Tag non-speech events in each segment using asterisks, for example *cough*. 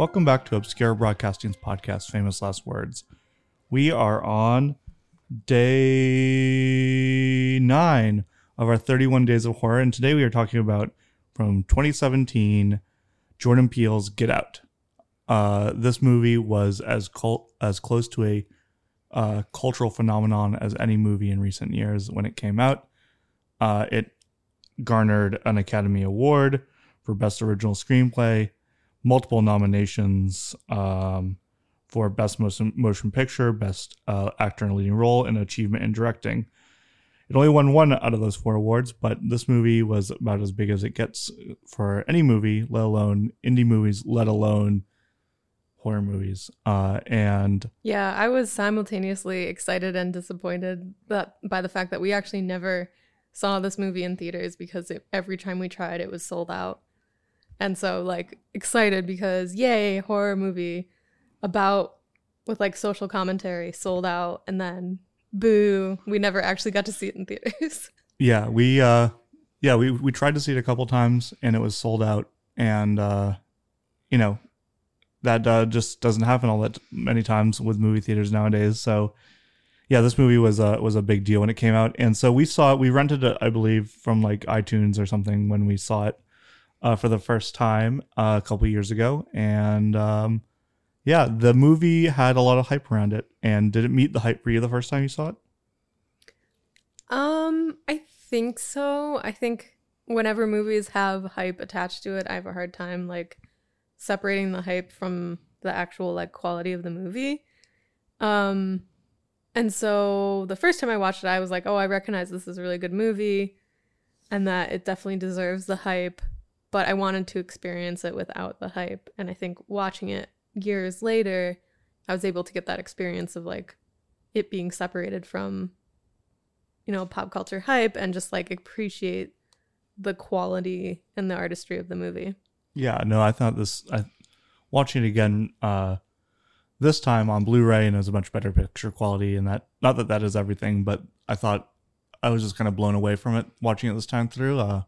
Welcome back to Obscure Broadcasting's podcast, Famous Last Words. We are on day nine of our 31 Days of Horror, and today we are talking about from 2017 Jordan Peele's Get Out. Uh, this movie was as cult, as close to a uh, cultural phenomenon as any movie in recent years when it came out. Uh, it garnered an Academy Award for Best Original Screenplay, multiple nominations um, for Best Motion, Motion Picture, Best uh, Actor in a Leading Role, and Achievement in Directing. It only won one out of those four awards, but this movie was about as big as it gets for any movie, let alone indie movies, let alone horror movies. Uh, and Yeah, I was simultaneously excited and disappointed that by the fact that we actually never saw this movie in theaters because it, every time we tried it was sold out. And so like excited because yay, horror movie about with like social commentary sold out and then boo, we never actually got to see it in theaters. *laughs* yeah, we uh, yeah we we tried to see it a couple times and it was sold out, and uh, you know that uh, just doesn't happen all that many times with movie theaters nowadays. So yeah, this movie was a was a big deal when it came out, and so we saw it. We rented it, I believe, from like iTunes or something when we saw it uh, for the first time uh, a couple years ago, and um, yeah, the movie had a lot of hype around it. And did it meet the hype for you the first time you saw it? Um, I think so. I think whenever movies have hype attached to it, I have a hard time like separating the hype from the actual like quality of the movie. Um and so the first time I watched it, I was like, "Oh, I recognize this is a really good movie and that it definitely deserves the hype." But I wanted to experience it without the hype, and I think watching it years later, I was able to get that experience of like it being separated from you know, pop culture hype and just like appreciate the quality and the artistry of the movie. Yeah, no, I thought this. I, watching it again uh, this time on Blu-ray and it was a much better picture quality, and that not that that is everything, but I thought I was just kind of blown away from it watching it this time through. Uh,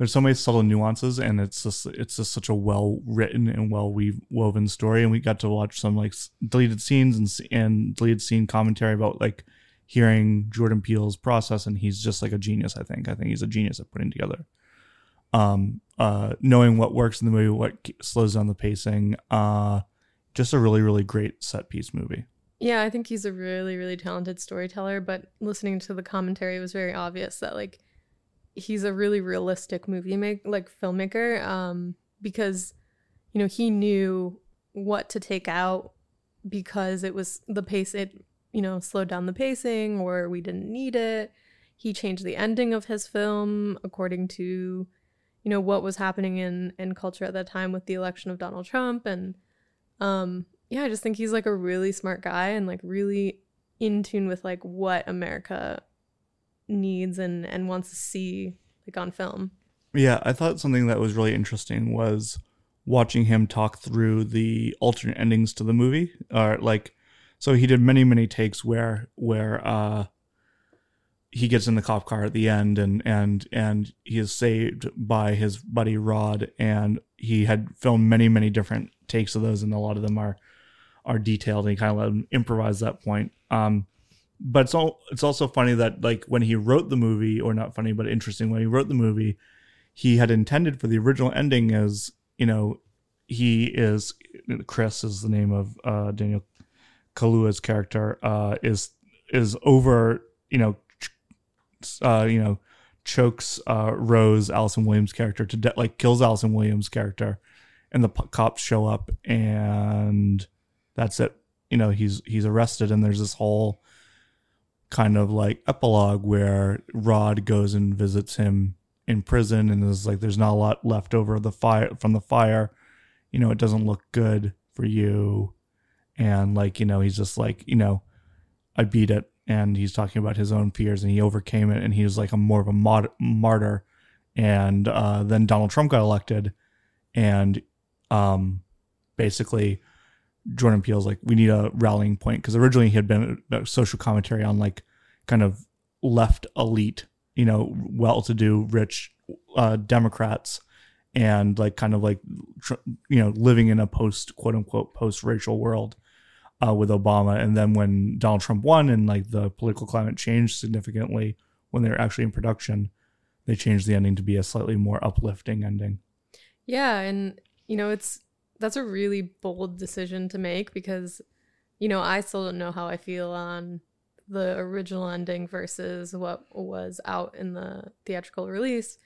there's so many subtle nuances, and it's just it's just such a well written and well woven story. And we got to watch some like deleted scenes and and deleted scene commentary about like hearing Jordan Peele's process, and he's just like a genius. I think. I think he's a genius at putting together um, uh, knowing what works in the movie, what slows down the pacing. Uh, just a really, really great set piece movie. Yeah, I think he's a really, really talented storyteller. But listening to the commentary, was very obvious that like he's a really realistic movie make like filmmaker. Um, because you know he knew what to take out because it was the pace. It you know slowed down the pacing, or we didn't need it. He changed the ending of his film according to you know what was happening in in culture at that time with the election of Donald Trump and um yeah, I just think he's like a really smart guy and like really in tune with like what America needs and and wants to see like on film. Yeah, I thought something that was really interesting was watching him talk through the alternate endings to the movie or like so he did many many takes where where uh he gets in the cop car at the end and and and he is saved by his buddy Rod and he had filmed many many different takes of those and a lot of them are are detailed and he kind of let him improvise that point um but it's all it's also funny that like when he wrote the movie or not funny but interesting when he wrote the movie he had intended for the original ending as you know he is Chris is the name of uh Daniel Kaluuya's character uh is is over you know uh, you know, chokes uh, Rose, Allison Williams' character to death, like kills Allison Williams' character, and the p- cops show up, and that's it. You know, he's he's arrested, and there's this whole kind of like epilogue where Rod goes and visits him in prison, and there's like there's not a lot left over the fire from the fire. You know, it doesn't look good for you, and like you know, he's just like you know, I beat it. And he's talking about his own fears and he overcame it and he was like a more of a mod- martyr. And uh, then donald trump got elected and um, basically jordan peele's like we need a rallying point because originally he had been a social commentary on like kind of left elite you know well-to-do rich uh, democrats and like kind of like tr- you know living in a post quote unquote post racial world uh, with Obama, and then when Donald Trump won and like the political climate changed significantly when they were actually in production, they changed the ending to be a slightly more uplifting ending. Yeah, and you know, it's that's a really bold decision to make because you know, I still don't know how I feel on the original ending versus what was out in the theatrical release.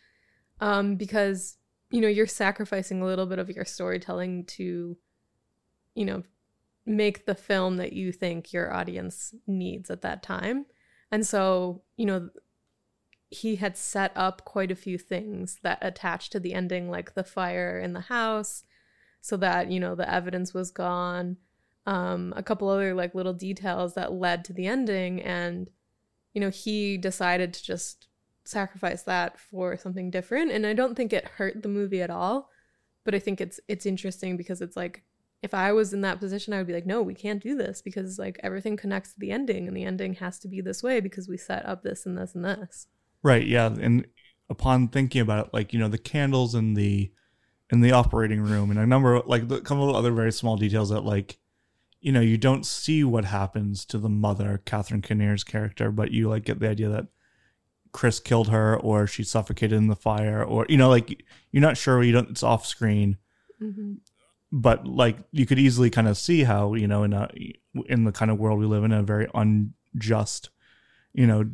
Um because you know, you're sacrificing a little bit of your storytelling to you know, make the film that you think your audience needs at that time. And so, you know, he had set up quite a few things that attached to the ending, like the fire in the house, so that, you know, the evidence was gone. Um, a couple other like little details that led to the ending. And, you know, he decided to just sacrifice that for something different. And I don't think it hurt the movie at all. But I think it's it's interesting because it's like if I was in that position, I would be like, no, we can't do this because like everything connects to the ending and the ending has to be this way because we set up this and this and this. Right. Yeah. And upon thinking about it, like you know, the candles and the in the operating room, and a number of, like a couple of other very small details that like you know you don't see what happens to the mother, Catherine Keener's character, but you like get the idea that Chris killed her or she suffocated in the fire or you know like you're not sure you don't it's off screen Mm-hmm. but like you could easily kind of see how you know in a in the kind of world we live in a very unjust you know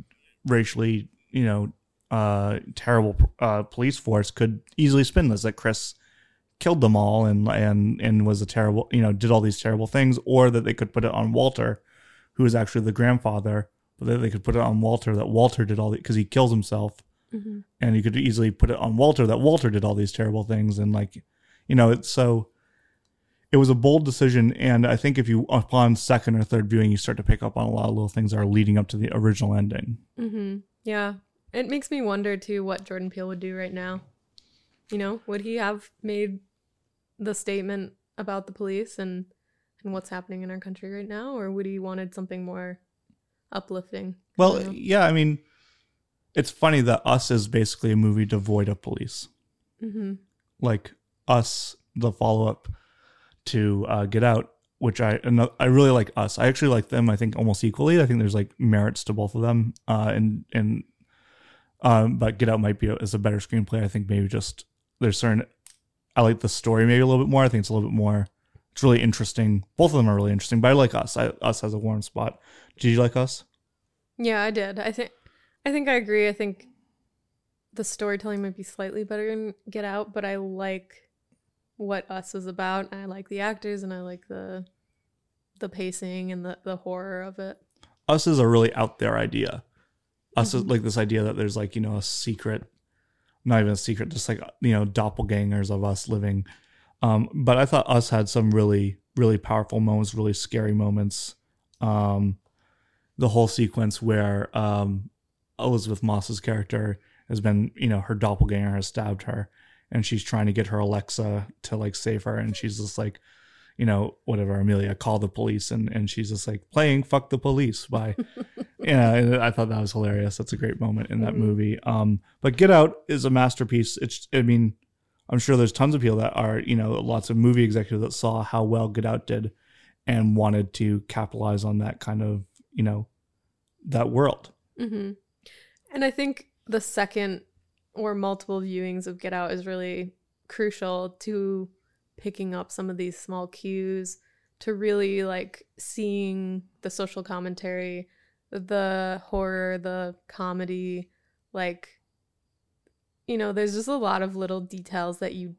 racially you know uh terrible uh police force could easily spin this that chris killed them all and and and was a terrible you know did all these terrible things or that they could put it on walter who is actually the grandfather but that they could put it on walter that walter did all the because he kills himself Mm-hmm. and you could easily put it on Walter that Walter did all these terrible things and like you know it's so it was a bold decision and I think if you upon second or third viewing you start to pick up on a lot of little things that are leading up to the original ending. Mm-hmm. Yeah. It makes me wonder too what Jordan Peele would do right now. You know, would he have made the statement about the police and and what's happening in our country right now, or would he wanted something more uplifting? Well, yeah, I mean it's funny that Us is basically a movie devoid of police. Mm-hmm. Like Us the follow-up to uh, Get Out which I I really like Us. I actually like them. I think almost equally. I think there's like merits to both of them. Uh, and and um, but Get Out might be a, is a better screenplay. I think maybe just there's certain. I like the story maybe a little bit more. I think it's a little bit more. It's really interesting. Both of them are really interesting. But I like Us. I, Us has a warm spot. Did you like Us? Yeah, I did. I think I think I agree. I think the storytelling might be slightly better in Get Out, but I like what Us is about. I like the actors and I like the the pacing and the, the horror of it. Us is a really out there idea. Us is Mhm. like this idea that there's like you know a secret, not even a secret, just like you know doppelgangers of us living. Um, but I thought Us had some really really powerful moments, really scary moments. Um, the whole sequence where um, Elisabeth Moss's character has been you know her doppelganger has stabbed her, and she's trying to get her Alexa to like save her, and she's just like you know, whatever, Ophelia, call the police. And, and she's just like playing fuck the police by, *laughs* yeah, I thought that was hilarious. That's a great moment in that Mhm. movie. Um, but Get Out is a masterpiece. It's, I mean, I'm sure there's tons of people that are, you know, lots of movie executives that saw how well Get Out did and wanted to capitalize on that kind of, you know, that world. hmm And I think the second or multiple viewings of Get Out is really crucial to picking up some of these small cues to really like seeing the social commentary, the horror, the comedy, like you know, there's just a lot of little details that you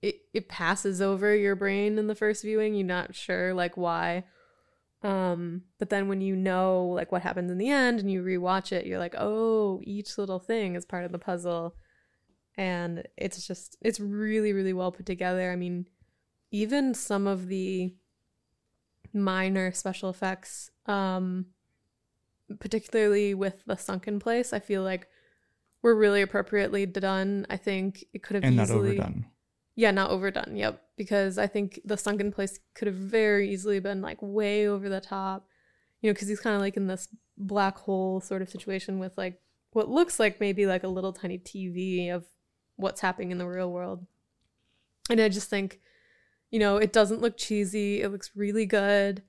it, it passes over your brain in the first viewing. You're not sure like why. Um, but then when you know like what happens in the end and you rewatch it, you're like, oh, each little thing is part of the puzzle. And it's just it's really, really well put together. I mean, even some of the minor special effects, um, particularly with the sunken place, I feel like were really appropriately done. I think it could have And not easily overdone. yeah, not overdone. Yep, because I think the sunken place could have very easily been like way over the top. You know, because he's kind of like in this black hole sort of situation with like what looks like maybe like a little tiny TV of what's happening in the real world. And I just think, you know, it doesn't look cheesy. It looks really good.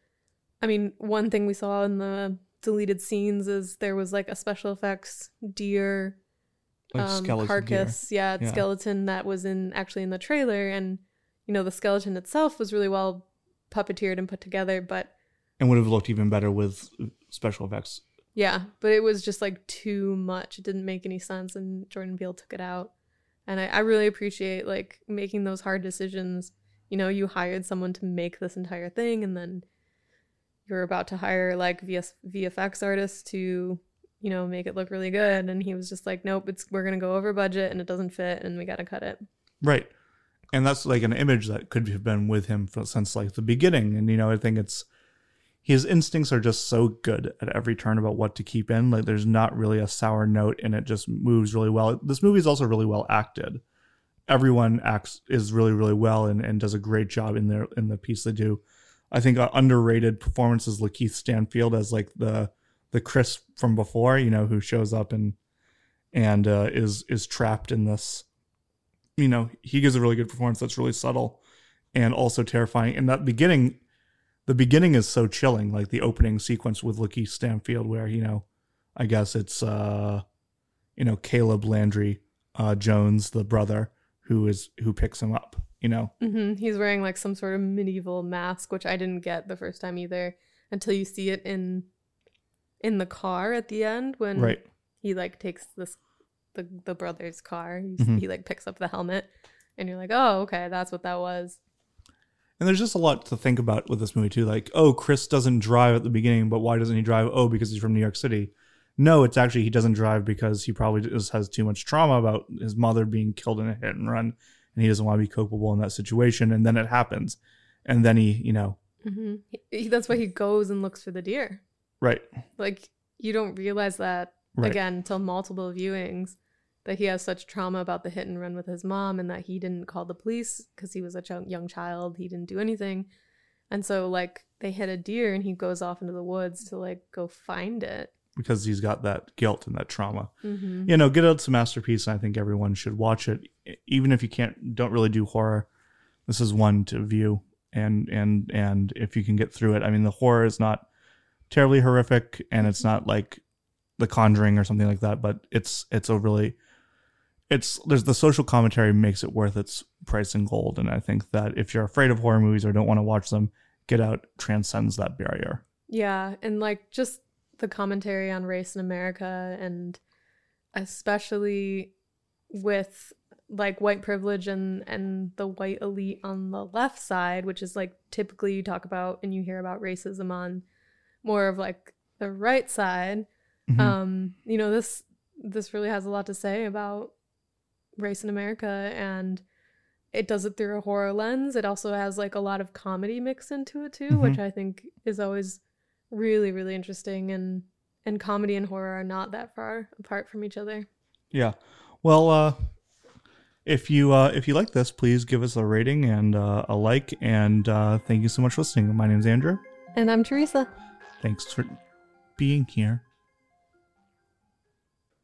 I mean, one thing we saw in the deleted scenes is there was like a special effects deer Like um, skeleton carcass, yeah, Yeah. skeleton that was in actually in the trailer, and you know the skeleton itself was really well puppeteered and put together, but and would have looked even better with special effects. yeah, but it was just like too much. It didn't make any sense, and Jordan Peele took it out. And I, I really appreciate like making those hard decisions. You know, you hired someone to make this entire thing, and then you're about to hire like VS, VFX artists to, you know, make it look really good. And he was just like, nope, it's we're gonna go over budget, and it doesn't fit, and we gotta cut it. Right. And that's like an image that could have been with him for, since like the beginning. And, you know, I think it's his instincts are just so good at every turn about what to keep in. Like there's not really a sour note and it just moves really well. This movie is also really well acted. Everyone acts is really, really well and, and does a great job in their in the piece they do. I think uh, underrated performance is Lakeith Stanfield as like the the Chris from before, you know, who shows up and and uh, is is trapped in this you know, he gives a really good performance that's really subtle and also terrifying. And that beginning, the beginning is so chilling, like the opening sequence with Lakeith Stanfield, where, you know, I guess it's, uh, you know, Caleb Landry uh, Jones, the brother, who is, who picks him up, you know? hmm He's wearing like some sort of medieval mask, which I didn't get the first time either until you see it in in the car at the end when Right. he like takes this the the brother's car. He, Mhm. he like picks up the helmet, and you're like, oh, okay, that's what that was. And there's just a lot to think about with this movie too. Like, oh, Chris doesn't drive at the beginning, but why doesn't he drive? Oh, because he's from New York City. No, it's actually he doesn't drive because he probably just has too much trauma about his mother being killed in a hit and run, and he doesn't want to be culpable in that situation. And then it happens, and then he, you know, hmm He, that's why he goes and looks for the deer. right, Like you don't realize that right, again until multiple viewings that he has such trauma about the hit and run with his mom and that he didn't call the police because he was a ch- young child he didn't do anything. And so like they hit a deer and he goes off into the woods to like go find it because he's got that guilt and that trauma. mm-hmm. You know, Get Out's a masterpiece, and I think everyone should watch it, even if you can't, don't really do horror. This is one to view, and and and if you can get through it, I mean, the horror is not terribly horrific, and it's not like The Conjuring or something like that, but it's it's a really it's there's the social commentary makes it worth its price in gold, and I think that if you're afraid of horror movies or don't want to watch them, Get Out transcends that barrier. yeah and like just the commentary on race in america and especially with like white privilege and and the white elite on the left side which is like typically you talk about and you hear about racism on more of like the right side Mhm. um you know this this really has a lot to say about race in america and it does it through a horror lens it also has like a lot of comedy mixed into it too which i think is always really really interesting and and comedy and horror are not that far apart from each other Yeah. Well, uh, if you uh, if you like this, please give us a rating and uh, a like. And uh, thank you so much for listening. My name's Andrew. and i'm teresa Thanks for being here.